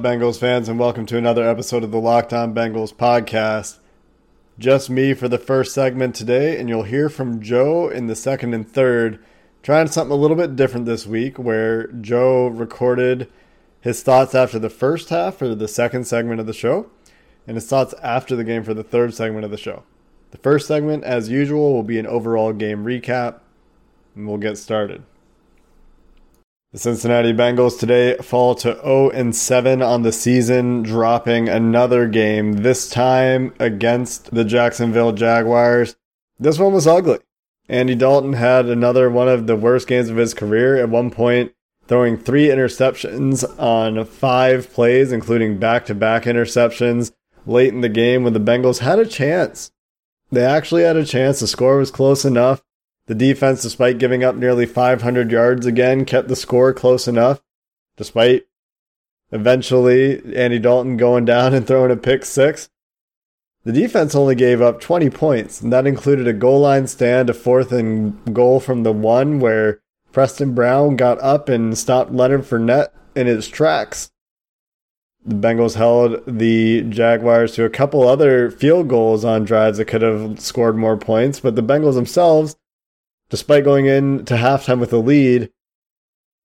Bengals fans, and welcome to another episode of the Locked On Bengals podcast. Just me for the first segment today, and you'll hear from Joe in the second and third. Trying something a little bit different this week, where Joe recorded his thoughts after the first half for the second segment of the show, and his thoughts after the game for the third segment of the show. The first segment, as usual, will be an overall game recap, and we'll get started. The Cincinnati Bengals today fall to 0 and 7 on the season, dropping another game, this time against the Jacksonville Jaguars. This one was ugly. Andy Dalton had another one of the worst games of his career at one point, throwing three interceptions on five plays, including back to back interceptions late in the game when the Bengals had a chance. They actually had a chance. The score was close enough. The defense, despite giving up nearly 500 yards again, kept the score close enough, despite eventually Andy Dalton going down and throwing a pick six. The defense only gave up 20 points, and that included a goal line stand, a fourth and goal from the one where Preston Brown got up and stopped Leonard Fournette in his tracks. The Bengals held the Jaguars to a couple other field goals on drives that could have scored more points, but the Bengals themselves despite going into halftime with a lead,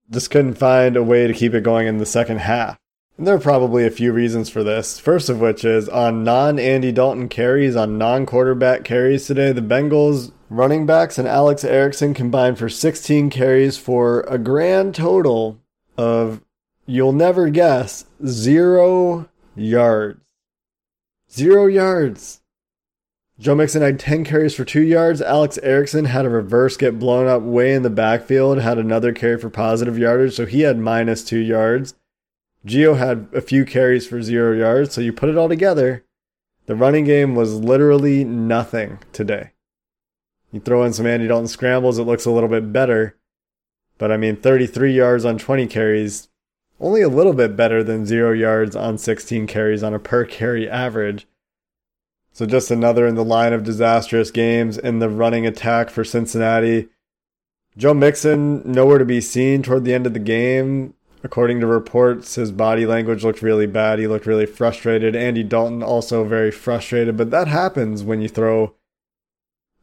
just couldn't find a way to keep it going in the second half. And there are probably a few reasons for this. First of which is on non Andy Dalton carries, on non quarterback carries today, the Bengals running backs and Alex Erickson combined for 16 carries for a grand total of, you'll never guess, zero yards. Zero yards. Joe Mixon had 10 carries for two yards. Alex Erickson had a reverse get blown up way in the backfield, had another carry for positive yardage, so he had minus two yards. Gio had a few carries for zero yards, so you put it all together. The running game was literally nothing today. You throw in some Andy Dalton scrambles, it looks a little bit better. But I mean, 33 yards on 20 carries, only a little bit better than zero yards on 16 carries on a per carry average. So just another in the line of disastrous games in the running attack for Cincinnati. Joe Mixon, nowhere to be seen toward the end of the game. According to reports, his body language looked really bad. He looked really frustrated. Andy Dalton also very frustrated, but that happens when you throw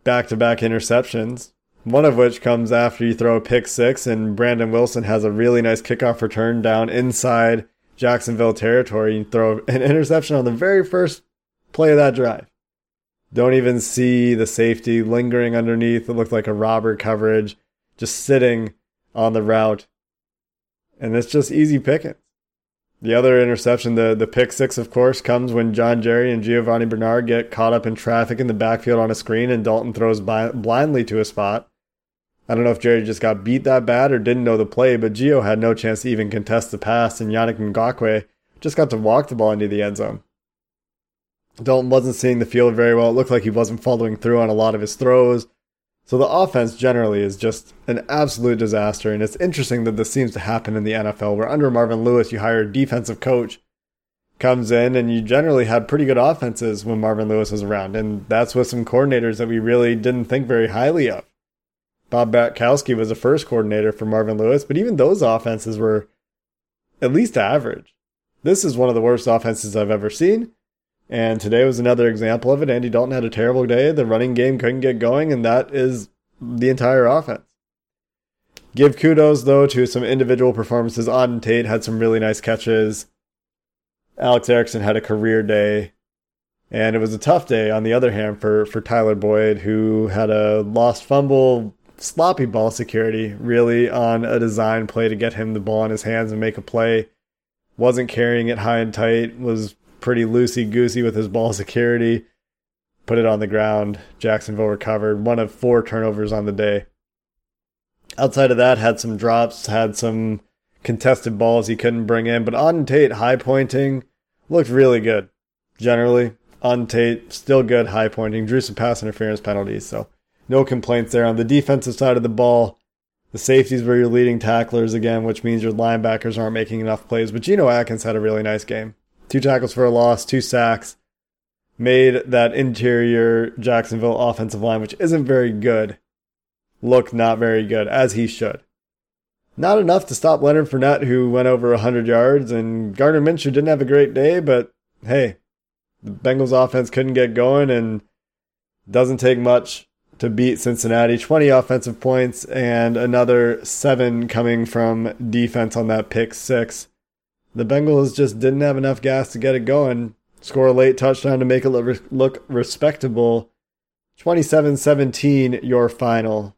back to back interceptions. One of which comes after you throw a pick six, and Brandon Wilson has a really nice kickoff return down inside Jacksonville territory. You throw an interception on the very first play that drive. Don't even see the safety lingering underneath. It looked like a robber coverage, just sitting on the route. And it's just easy picking. The other interception, the, the pick six, of course, comes when John Jerry and Giovani Bernard get caught up in traffic in the backfield on a screen and Dalton throws blindly to a spot. I don't know if Jerry just got beat that bad or didn't know the play, but Gio had no chance to even contest the pass, and Yannick Ngakoue just got to walk the ball into the end zone. Dalton wasn't seeing the field very well. It looked like he wasn't following through on a lot of his throws. So the offense generally is just an absolute disaster. And it's interesting that this seems to happen in the NFL, where under Marvin Lewis, you hire a defensive coach, comes in, and you generally had pretty good offenses when Marvin Lewis was around. And that's with some coordinators that we really didn't think very highly of. Bob Bratkowski was the first coordinator for Marvin Lewis, but even those offenses were at least average. This is one of the worst offenses I've ever seen. And today was another example of it. Andy Dalton had a terrible day. The running game couldn't get going, and that is the entire offense. Give kudos, though, to some individual performances. Auden Tate had some really nice catches. Alex Erickson had a career day. And it was a tough day, on the other hand, for, for Tyler Boyd, who had a lost fumble, sloppy ball security, really, on a design play to get him the ball in his hands and make a play. Wasn't carrying it high and tight, was pretty loosey goosey with his ball security. Put it on the ground. Jacksonville recovered. One of four turnovers on the day. Outside of that, had some drops, had some contested balls he couldn't bring in. But on Tate, high pointing, looked really good. Generally, Auden Tate, still good, high pointing. Drew some pass interference penalties, so no complaints there. On the defensive side of the ball, the safeties were your leading tacklers again, which means your linebackers aren't making enough plays. But Geno Atkins had a really nice game. Two tackles for a loss, two sacks. Made that interior Jacksonville offensive line, which isn't very good, look not very good, as he should. Not enough to stop Leonard Fournette, who went over 100 yards, and Gardner Minshew didn't have a great day, but hey, the Bengals offense couldn't get going, and doesn't take much to beat Cincinnati. 20 offensive points and another seven coming from defense on that pick six. The Bengals just didn't have enough gas to get it going. Score a late touchdown to make it look, respectable. 27 17, your final.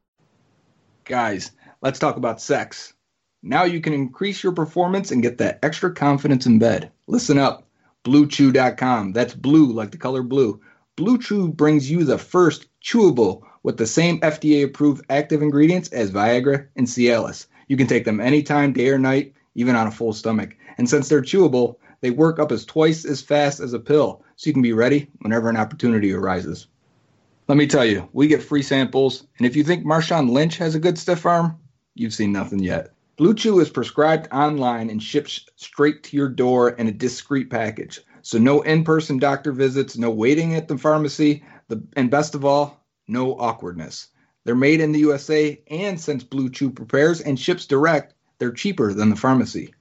Guys, let's talk about sex. Now you can increase your performance and get that extra confidence in bed. Listen up. BlueChew.com. That's blue like the color blue. BlueChew brings you the first chewable with the same FDA approved active ingredients as Viagra and Cialis. You can take them anytime, day or night, even on a full stomach. And since they're chewable, they work up as twice as fast as a pill, so you can be ready whenever an opportunity arises. Let me tell you, we get free samples, and if you think Marshawn Lynch has a good stiff arm, you've seen nothing yet. Blue Chew is prescribed online and ships straight to your door in a discreet package. So no in-person doctor visits, no waiting at the pharmacy, the, and best of all, no awkwardness. They're made in the USA, and since Blue Chew prepares and ships direct, they're cheaper than the pharmacy.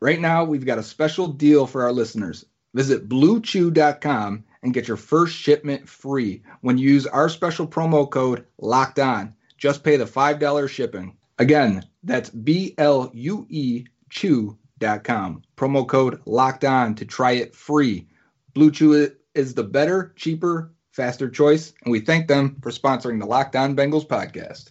Right now, we've got a special deal for our listeners. Visit bluechew.com and get your first shipment free when you use our special promo code locked on. Just pay the $5 shipping. Again, that's B L U E chew.com. Promo code locked on to try it free. Blue Chew is the better, cheaper, faster choice, and we thank them for sponsoring the Locked On Bengals podcast.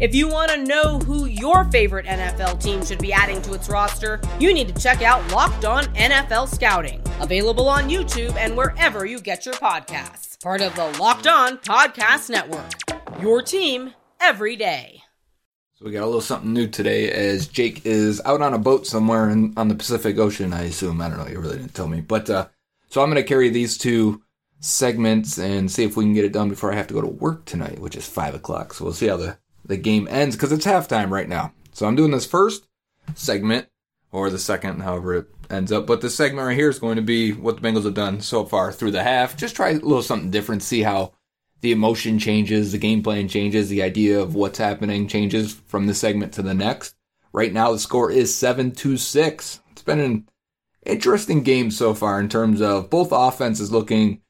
If you want to know who your favorite NFL team should be adding to its roster, you need to check out Locked On NFL Scouting, available on YouTube and wherever you get your podcasts. Part of the Locked On Podcast Network. Your team every day. So we got a little something new today as Jake is out on a boat somewhere in, on the Pacific Ocean, I assume. I don't know, you really didn't tell me. But uh, so I'm going to carry these two segments and see if we can get it done before I have to go to work tonight, which is 5 o'clock. So we'll see how the, the game ends because it's halftime right now. So I'm doing this first segment or the second, however it ends up. But the segment right here is going to be what the Bengals have done so far through the half. Just try a little something different, see how the emotion changes, the game plan changes, the idea of what's happening changes from this segment to the next. Right now, the score is 7 to 6. It's been an interesting game so far in terms of both offenses looking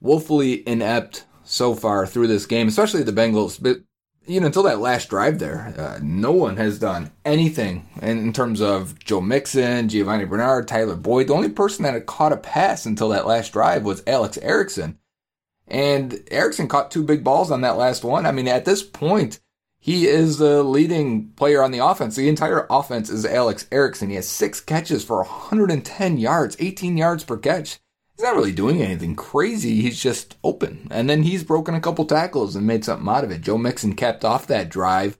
woefully inept so far through this game, especially the Bengals. But you know, until that last drive there, uh, no one has done anything in, in terms of Joe Mixon, Giovani Bernard, Tyler Boyd. The only person that had caught a pass until that last drive was Alex Erickson. And Erickson caught two big balls on that last one. I mean, at this point, he is the leading player on the offense. The entire offense is Alex Erickson. He has six catches for 110 yards, 18 yards per catch. He's not really doing anything crazy. He's just open. And then he's broken a couple tackles and made something out of it. Joe Mixon capped off that drive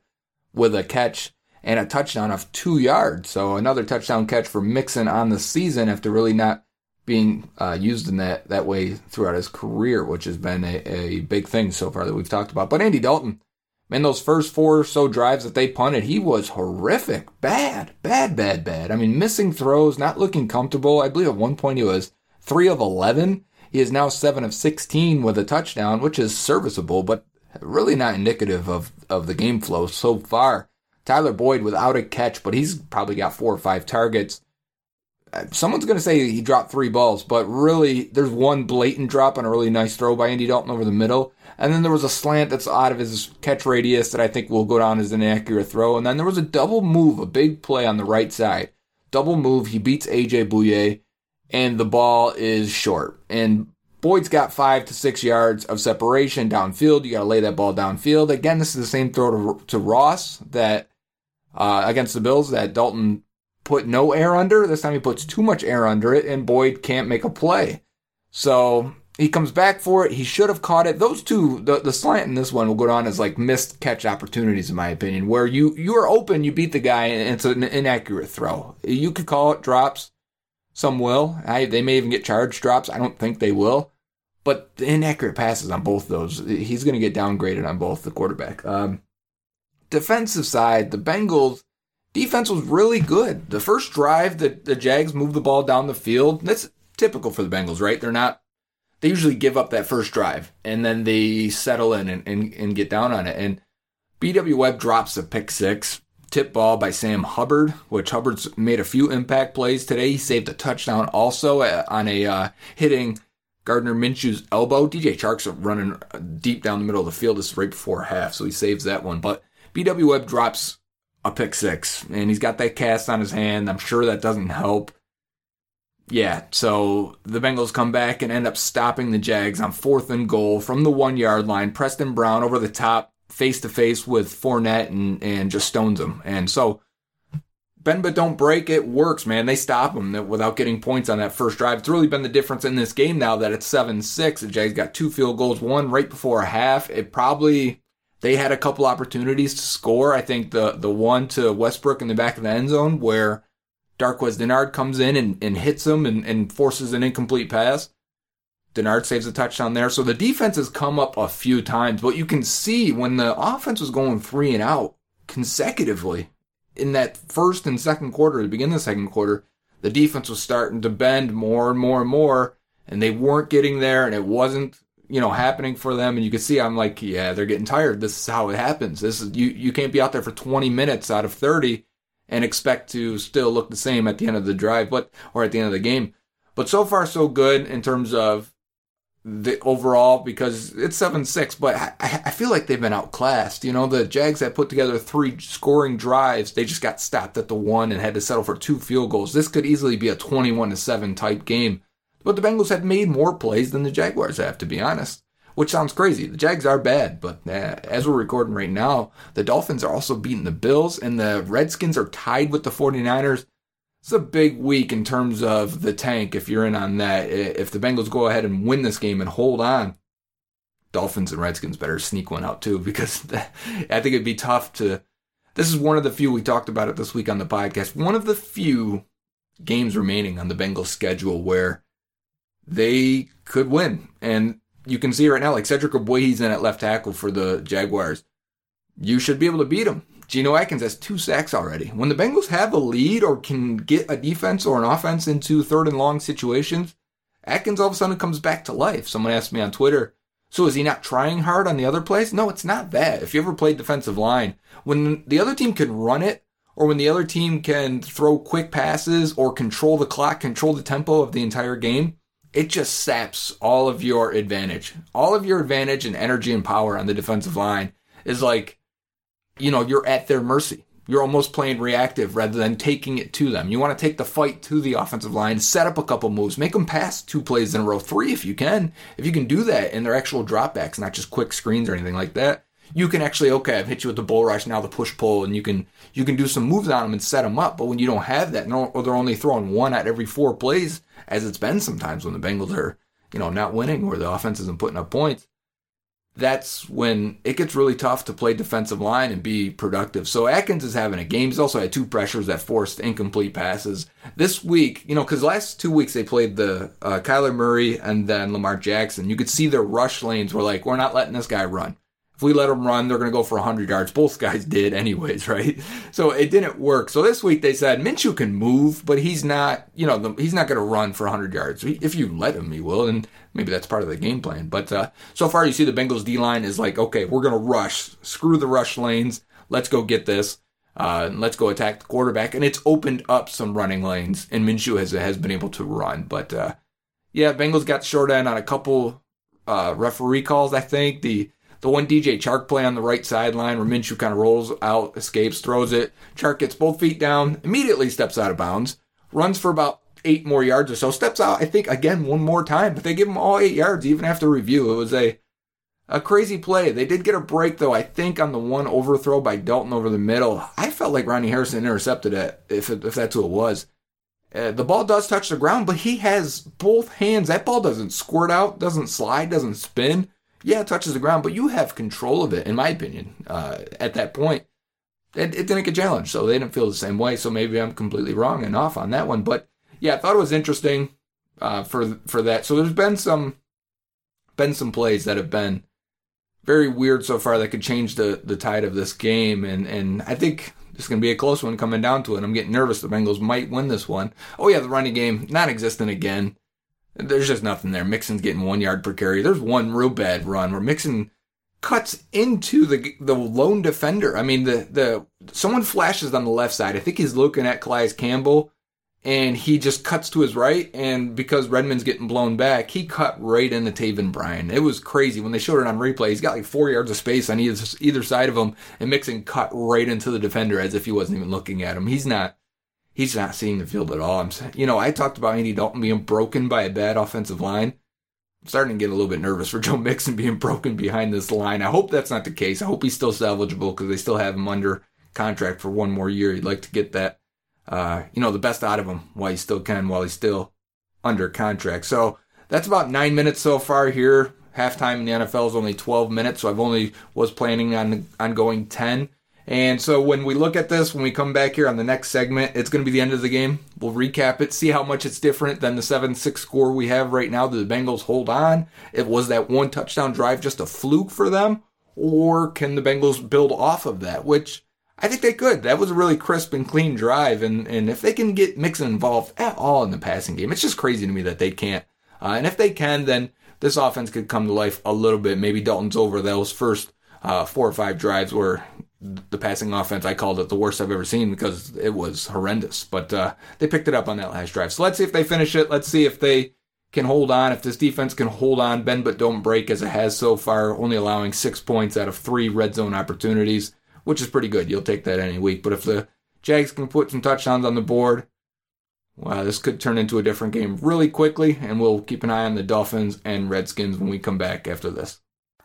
with a catch and a touchdown of two yards. So another touchdown catch for Mixon on the season after really not being uh, used in that, that way throughout his career, which has been a, a big thing so far that we've talked about. But Andy Dalton Man, those first four or so drives that they punted, he was horrific. Bad, bad, bad, bad. I mean, missing throws, not looking comfortable. I believe at one point he was 3 of 11. He is now 7 of 16 with a touchdown, which is serviceable, but really not indicative of, of the game flow so far. Tyler Boyd without a catch, but he's probably got four or five targets. Uh, Someone's going to say he dropped three balls, but really, there's one blatant drop and a really nice throw by Andy Dalton over the middle. And then there was a slant that's out of his catch radius that I think will go down as an inaccurate throw. And then there was a double move, a big play on the right side. Double move, he beats AJ Bouye, and the ball is short. And Boyd's got five to six yards of separation downfield. You got to lay that ball downfield. Again, this is the same throw to, to Ross that uh, against the Bills that Dalton put no air under. This time he puts too much air under it, and Boyd can't make a play. So he comes back for it. He should have caught it. Those two, the, the slant in this one will go down as like missed catch opportunities, in my opinion, where you you are open, you beat the guy, and it's an inaccurate throw. You could call it drops. Some will. I, they may even get charge drops. I don't think they will. But the inaccurate passes on both those, he's going to get downgraded on both the quarterback. Um, defensive side, the Bengals defense was really good. The first drive that the Jags moved the ball down the field, that's typical for the Bengals, right? They're not they usually give up that first drive and then they settle in and, and, and get down on it. And BW Webb drops a pick six, tip ball by Sam Hubbard, which Hubbard's made a few impact plays today. He saved a touchdown also uh, on a uh, hitting Gardner Minshew's elbow. DJ Chark's running deep down the middle of the field. This is right before half, so he saves that one. But BW Webb drops a pick six, and he's got that cast on his hand. I'm sure that doesn't help. Yeah, so the Bengals come back and end up stopping the Jags on fourth and goal from the one yard line. Preston Brown over the top, face to face with Fournette, and, and just stones him. And so, bend but don't break, it works, man. They stop him without getting points on that first drive. It's really been the difference in this game now that it's 7 6. The Jags got two field goals, one right before a half. It probably they had a couple opportunities to score. I think the the one to Westbrook in the back of the end zone where Darqueze Dennard comes in and, and hits him and, and forces an incomplete pass. Dennard saves a touchdown there. So the defense has come up a few times, but you can see when the offense was going three and out consecutively in that first and second quarter, the beginning of the second quarter, the defense was starting to bend more and more and more, and they weren't getting there, and it wasn't you know happening for them. And you can see I'm like yeah they're getting tired. This is how it happens. This is you you can't be out there for 20 minutes out of 30 and expect to still look the same at the end of the drive but or at the end of the game. But so far so good in terms of the overall because it's 7-6 but I, I feel like they've been outclassed you know the Jags had put together three scoring drives they just got stopped at the one and had to settle for two field goals this could easily be a 21 to 7 type game but the Bengals have made more plays than the Jaguars have, to be honest. Which sounds crazy. The Jags are bad, but uh, as we're recording right now, the Dolphins are also beating the Bills, and the Redskins are tied with the 49ers. It's a big week in terms of the tank if you're in on that. If the Bengals go ahead and win this game and hold on, Dolphins and Redskins better sneak one out too, because I think it'd be tough to. This is one of the few we talked about it this week on the podcast. One of the few games remaining on the Bengals schedule where they could win. And you can see right now, like Cedric Ogbuehi's in at left tackle for the Jaguars. You should be able to beat him. Geno Atkins has two sacks already. When the Bengals have a lead or can get a defense or an offense into third and long situations, Atkins all of a sudden comes back to life. Someone asked me on Twitter, so is he not trying hard on the other plays? No, it's not that. If you ever played defensive line, when the other team can run it, or when the other team can throw quick passes or control the clock, control the tempo of the entire game, it just saps all of your advantage. All of your advantage and energy and power on the defensive line is like, you know, you're at their mercy. You're almost playing reactive rather than taking it to them. You want to take the fight to the offensive line, set up a couple moves, make them pass two plays in a row, three if you can. If you can do that in their actual dropbacks, not just quick screens or anything like that, you can actually okay, I've hit you with the bull rush, now the push pull, and you can you can do some moves on them and set them up. But when you don't have that, or they're only throwing one at every four plays, as it's been sometimes when the Bengals are you know not winning or the offense isn't putting up points, that's when it gets really tough to play defensive line and be productive. So Atkins is having a game. He's also had two pressures that forced incomplete passes. This week, you know, because last two weeks they played the uh, Kyler Murray and then Lamar Jackson. You could see their rush lanes were like, we're not letting this guy run. If we let them run, they're going to go for 100 yards. Both guys did, anyways, right? So it didn't work. So this week they said Minshew can move, but he's not, you know, the, he's not going to run for 100 yards. If you let him, he will, and maybe that's part of the game plan. But uh, so far, you see the Bengals D line is like, okay, we're going to rush, screw the rush lanes, let's go get this. Uh, let's go attack the quarterback, and it's opened up some running lanes, and Minshew has has been able to run. But uh, yeah, Bengals got short end on a couple uh, referee calls. I think the the one DJ Chark play on the right sideline where Minshew kind of rolls out, escapes, throws it. Chark gets both feet down, immediately steps out of bounds, runs for about eight more yards or so, steps out, I think, again, one more time, but they give him all eight yards even after review. It was a a crazy play. They did get a break though, I think, on the one overthrow by Dalton over the middle. I felt like Ronnie Harrison intercepted it, if, if that's who it was. Uh, the ball does touch the ground, but he has both hands. That ball doesn't squirt out, doesn't slide, doesn't spin yeah, it touches the ground, but you have control of it, in my opinion, uh, at that point. It, it, didn't get challenged, so they didn't feel the same way. So maybe I'm completely wrong and off on that one. But yeah, I thought it was interesting uh, for for that. So there's been some been some plays that have been very weird so far that could change the the tide of this game, and and I think it's going to be a close one coming down to it. I'm getting nervous. The Bengals might win this one. Oh yeah, the running game non-existent again. There's just nothing there. Mixon's getting one yard per carry. There's one real bad run where Mixon cuts into the the lone defender. I mean, the the someone flashes on the left side. I think he's looking at Calais Campbell, and he just cuts to his right. And because Redmond's getting blown back, he cut right into Taven Bryan. It was crazy when they showed it on replay. He's got like four yards of space on either either side of him, and Mixon cut right into the defender as if he wasn't even looking at him. He's not he's not seeing the field at all. I'm, you know, I talked about Andy Dalton being broken by a bad offensive line. I'm starting to get a little bit nervous for Joe Mixon being broken behind this line. I hope that's not the case. I hope he's still salvageable because they still have him under contract for one more year. He'd like to get that, uh, you know, the best out of him while he still can, while he's still under contract. So that's about nine minutes so far here. Halftime in the NFL is only 12 minutes, so I've only was planning on on going 10. And so when we look at this, when we come back here on the next segment, it's going to be the end of the game. We'll recap it, see how much it's different than the 7 6 score we have right now that the Bengals hold on. It was that one touchdown drive just a fluke for them? Or can the Bengals build off of that? Which I think they could. That was a really crisp and clean drive. And, and if they can get Mixon involved at all in the passing game, it's just crazy to me that they can't. Uh, and if they can, then this offense could come to life a little bit. Maybe Dalton's over those first uh, four or five drives where the passing offense, I called it the worst I've ever seen because it was horrendous. But uh, they picked it up on that last drive. So let's see if they finish it. Let's see if they can hold on. If this defense can hold on, bend but don't break as it has so far, only allowing six points out of three red zone opportunities, which is pretty good. You'll take that any week. But if the Jags can put some touchdowns on the board, well, this could turn into a different game really quickly, and we'll keep an eye on the Dolphins and Redskins when we come back after this.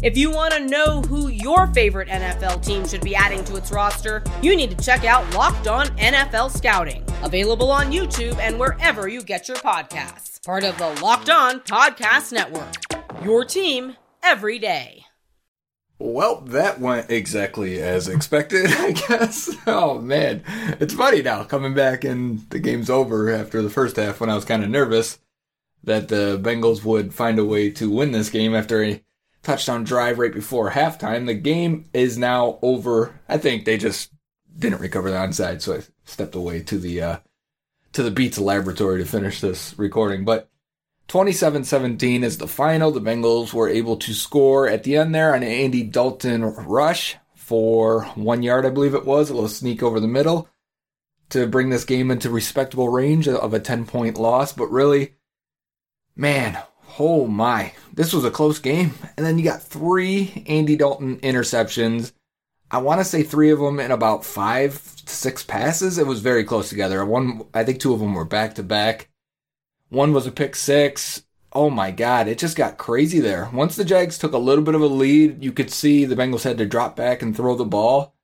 If you want to know who your favorite NFL team should be adding to its roster, you need to check out Locked On NFL Scouting, available on YouTube and wherever you get your podcasts. Part of the Locked On Podcast Network. Your team every day. Well, that went exactly as expected, I guess. Oh man, it's funny now coming back and the game's over after the first half when I was kind of nervous that the Bengals would find a way to win this game after a touchdown drive right before halftime. The game is now over. I think they just didn't recover the onside, so I stepped away to the uh, to the Beats laboratory to finish this recording. But 27-17 is the final. The Bengals were able to score at the end there on an Andy Dalton rush for one yard, I believe it was, a little sneak over the middle to bring this game into respectable range of a 10 point loss. But really, man, oh my, this was a close game. And then you got three Andy Dalton interceptions. I want to say three of them in about five six passes. It was very close together. One, I think two of them were back to back. One was a pick six. Oh my God, it just got crazy there. Once the Jags took a little bit of a lead, you could see the Bengals had to drop back and throw the ball.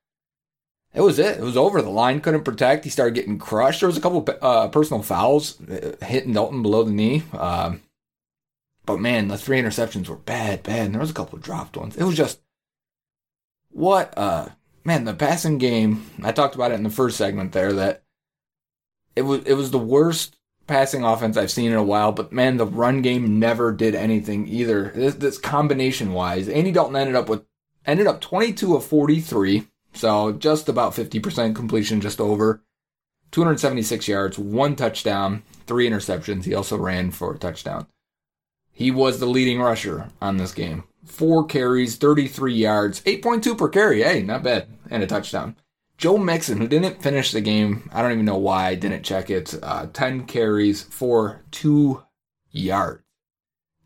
it was it. It was over. The line couldn't protect. He started getting crushed. There was a couple uh, personal fouls uh, hitting Dalton below the knee. Um, but man, the three interceptions were bad, bad. And there was a couple of dropped ones. It was just what uh man, the passing game. I talked about it in the first segment there that it was it was the worst passing offense I've seen in a while. But man, the run game never did anything either. This, this combination wise, Andy Dalton ended up with ended up 22 of 43, so just about 50% completion, just over 276 yards, one touchdown, three interceptions. He also ran for a touchdown. He was the leading rusher on this game. Four carries, 33 yards, 8.2 per carry. Hey, not bad. And a touchdown. Joe Mixon, who didn't finish the game, I don't even know why I didn't check it. Uh, 10 carries for two yards.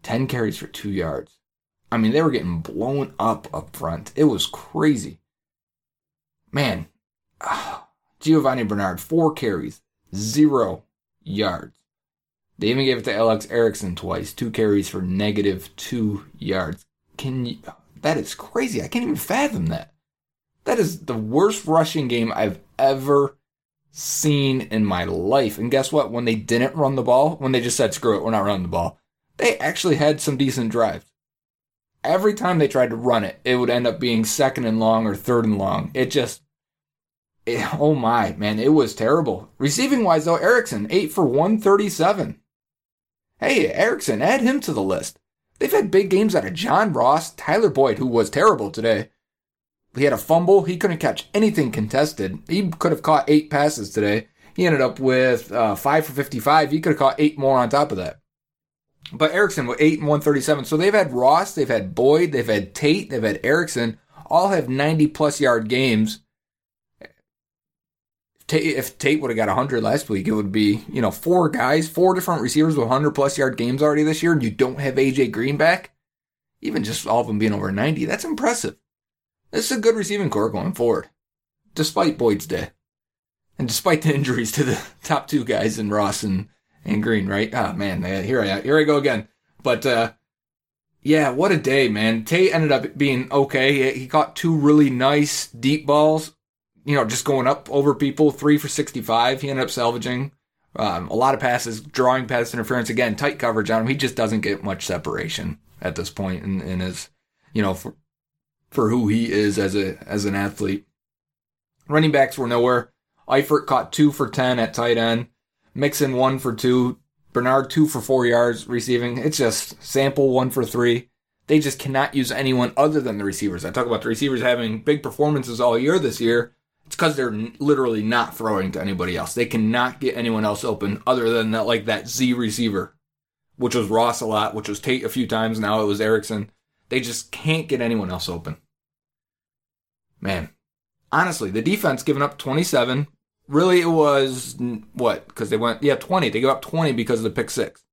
10 carries for two yards. I mean, they were getting blown up up front. It was crazy. Man, Giovani Bernard, four carries, zero yards. They even gave it to Alex Erickson twice, two carries for negative two yards. Can you? That is crazy. I can't even fathom that. That is the worst rushing game I've ever seen in my life. And guess what? When they didn't run the ball, when they just said, screw it, we're not running the ball, they actually had some decent drives. Every time they tried to run it, it would end up being second and long or third and long. It just, it, oh my, man, it was terrible. Receiving wise, though, Erickson, 8 for 137. Hey, Erickson, add him to the list. They've had big games out of John Ross, Tyler Boyd, who was terrible today. He had a fumble. He couldn't catch anything contested. He could have caught eight passes today. He ended up with uh, five for 55. He could have caught eight more on top of that. But Erickson with eight and 137. So they've had Ross, they've had Boyd, they've had Tate, they've had Erickson, all have 90 plus yard games. If Tate would have got 100 last week, it would be, you know, four guys, four different receivers with 100 plus yard games already this year, and you don't have AJ Green back. Even just all of them being over 90, that's impressive. This is a good receiving core going forward, despite Boyd's day. And despite the injuries to the top two guys in Ross and, and Green, right? Ah, oh, man, here I here I go again. But uh, yeah, what a day, man. Tate ended up being okay. He caught two really nice deep balls, you know, just going up over people, three for 65. He ended up salvaging um, a lot of passes, drawing pass interference. Again, tight coverage on him. He just doesn't get much separation at this point in, in his, you know, for, for who he is as a as an athlete. Running backs were nowhere. Eifert caught two for ten at tight end. Mixon one for two. Bernard two for four yards receiving. It's just sample one for three. They just cannot use anyone other than the receivers. I talk about the receivers having big performances all year this year. It's because they're literally not throwing to anybody else. They cannot get anyone else open other than that, like that Z receiver, which was Ross a lot, which was Tate a few times. Now it was Erickson. They just can't get anyone else open. Man, honestly, the defense giving up 27. Really, it was what? Because they went, yeah, 20. They gave up 20 because of the pick six.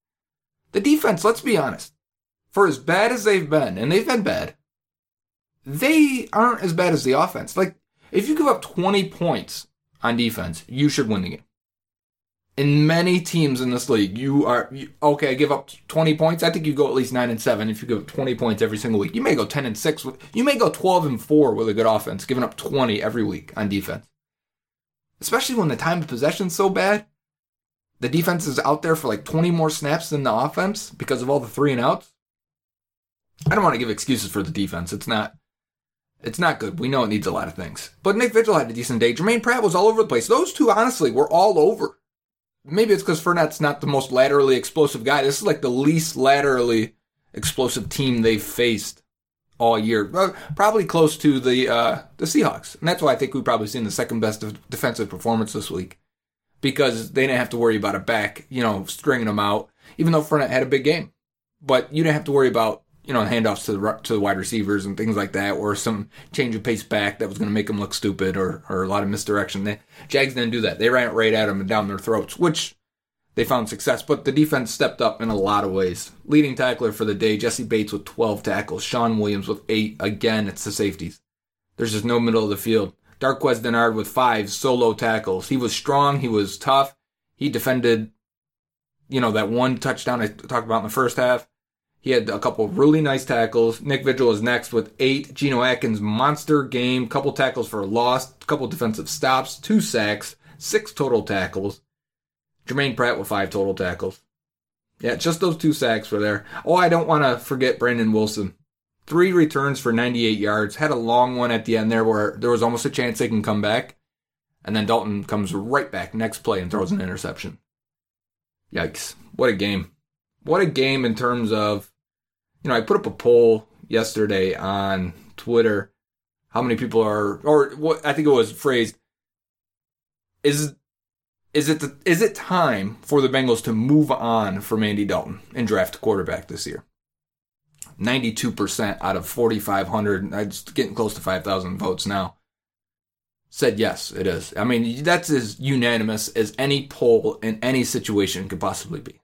The defense, let's be honest, for as bad as they've been, and they've been bad, they aren't as bad as the offense. Like, if you give up 20 points on defense, you should win the game in many teams in this league, you are you, okay. Give up twenty points. I think you go at least nine and seven if you give up twenty points every single week. You may go ten and six. You may go twelve and four with a good offense, giving up twenty every week on defense. Especially when the time of possession's so bad, the defense is out there for like twenty more snaps than the offense because of all the three and outs. I don't want to give excuses for the defense. It's not. It's not good. We know it needs a lot of things. But Nick Vigil had a decent day. Germaine Pratt was all over the place. Those two, honestly, were all over maybe it's because Fournette's not the most laterally explosive guy. This is like the least laterally explosive team they've faced all year. Probably close to the uh, the Seahawks, and that's why I think we've probably seen the second best defensive performance this week because they didn't have to worry about a back, you know, stringing them out. Even though Fournette had a big game, but you didn't have to worry about you know handoffs to the to the wide receivers and things like that, or some change of pace back that was going to make them look stupid, or or a lot of misdirection. They, Jags didn't do that. They ran it right at them and down their throats, which they found success. But the defense stepped up in a lot of ways. Leading tackler for the day, Jessie Bates with 12 tackles, Shawn Williams with eight. Again, it's the safeties. There's just no middle of the field. Darqueze Dennard with five solo tackles. He was strong. He was tough. He defended, you know, that one touchdown I talked about in the first half He had a couple of really nice tackles. Nick Vigil is next with eight. Geno Atkins, monster game. Couple tackles for a loss. Couple defensive stops. Two sacks. Six total tackles. Germaine Pratt with five total tackles. Yeah, just those two sacks were there. Oh, I don't want to forget Brandon Wilson. Three returns for 98 yards. Had a long one at the end there where there was almost a chance they can come back. And then Dalton comes right back next play and throws an interception. Yikes. What a game. What a game in terms of you know, I put up a poll yesterday on Twitter. How many people are, or what I think it was phrased, is is it the, is it time for the Bengals to move on from Andy Dalton and draft quarterback this year? Ninety two percent out of forty five hundred, it's getting close to five thousand votes now. Said yes, it is. I mean, that's as unanimous as any poll in any situation could possibly be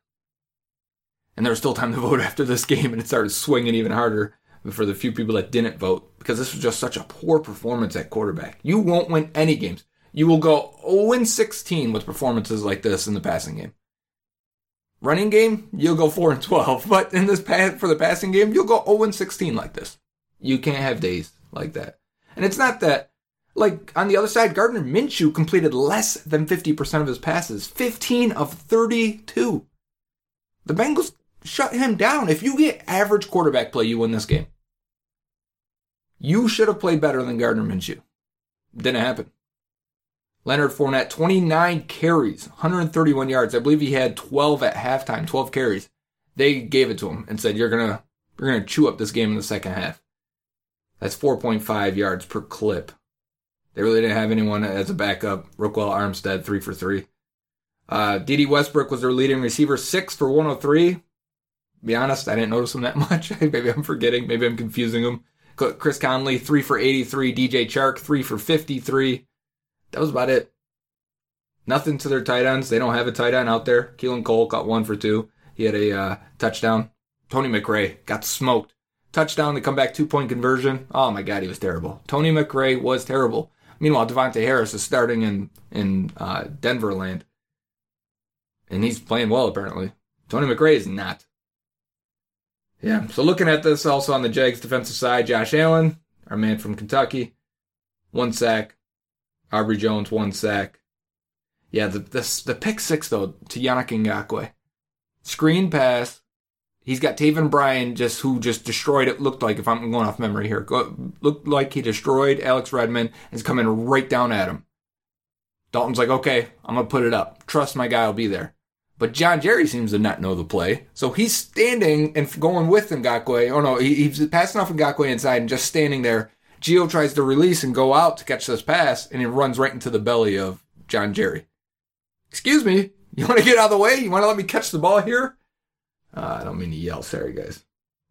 and there was still time to vote after this game, and it started swinging even harder for the few people that didn't vote because this was just such a poor performance at quarterback. You won't win any games. You will go 0 16 with performances like this in the passing game. Running game, you'll go 4 and 12, but in this for the passing game, you'll go 0 16 like this. You can't have days like that. And it's not that like on the other side, Gardner Minshew completed less than 50% of his passes, 15 of 32. The Bengals shut him down. If you get average quarterback play, you win this game. You should have played better than Gardner Minshew. Didn't happen. Leonard Fournette, 29 carries, 131 yards. I believe he had 12 at halftime, 12 carries. They gave it to him and said, "You're gonna, you're gonna chew up this game in the second half." That's 4.5 yards per clip. They really didn't have anyone as a backup. Ryquell Armstead, three for three. Uh, Dede Westbrook was their leading receiver, six for 103 be honest, I didn't notice him that much. Maybe I'm forgetting. Maybe I'm confusing him. Chris Conley, three for 83. DJ Chark, three for 53. That was about it. Nothing to their tight ends. They don't have a tight end out there. Keelan Cole got one for two. He had a uh, touchdown. Tony McRae got smoked. Touchdown, the comeback two point conversion. Oh my God, he was terrible. Tony McRae was terrible. Meanwhile, Davontae Harris is starting in in uh, Denver land, and he's playing well apparently. Tony McRae is not. Yeah. So looking at this also on the Jags defensive side, Josh Allen, our man from Kentucky, one sack. Abry Jones, one sack. Yeah, the the, the pick six though to Yannick Ngakoue. Screen pass. He's got Taven Bryan just who just destroyed it. Looked like if I'm going off memory here, looked like he destroyed Alex Redmond and is coming right down at him. Dalton's like, okay, I'm gonna put it up. Trust my guy will be there. But John Jerry seems to not know the play. So he's standing and going with Ngakoue. Oh no, he, he's passing off Ngakoue inside and just standing there. Gio tries to release and go out to catch this pass, and he runs right into the belly of John Jerry. Excuse me, you want to get out of the way? You want to let me catch the ball here? Uh, I don't mean to yell, sorry guys.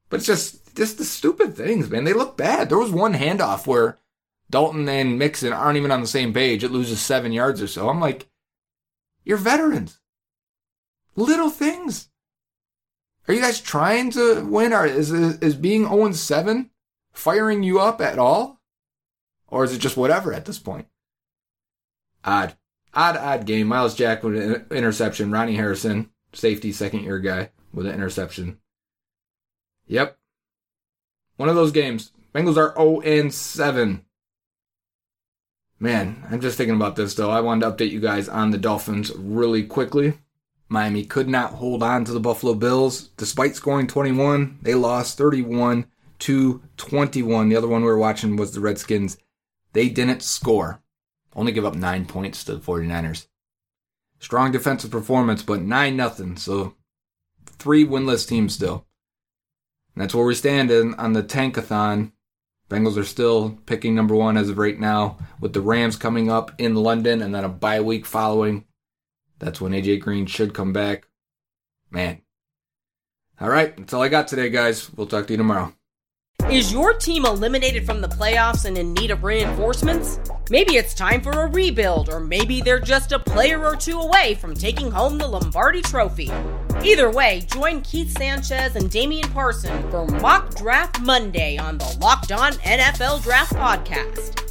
But it's just, just the stupid things, man. They look bad. There was one handoff where Dalton and Mixon aren't even on the same page. It loses seven yards or so. I'm like, you're veterans. Little things. Are you guys trying to win? Or is is being 0 7 firing you up at all? Or is it just whatever at this point? Odd. Odd, odd game. Myles Jack with an interception. Ronnie Harrison, safety, second year guy, with an interception. Yep. One of those games. Bengals are 0 7. Man, I'm just thinking about this though. I wanted to update you guys on the Dolphins really quickly. Miami could not hold on to the Buffalo Bills despite scoring 21. They lost 31 to 21. The other one we were watching was the Redskins. They didn't score. Only give up 9 points to the 49ers. Strong defensive performance, but 9 nothing. So three winless teams still. And that's where we stand in, on the tankathon. Bengals are still picking number one as of right now, with the Rams coming up in London and then a bye week following. That's when AJ Green should come back. Man. All right, that's all I got today, guys. We'll talk to you tomorrow. Is your team eliminated from the playoffs and in need of reinforcements? Maybe it's time for a rebuild, or maybe they're just a player or two away from taking home the Lombardi Trophy. Either way, join Keith Sanchez and Damian Parson for Mock Draft Monday on the Locked On NFL Draft Podcast.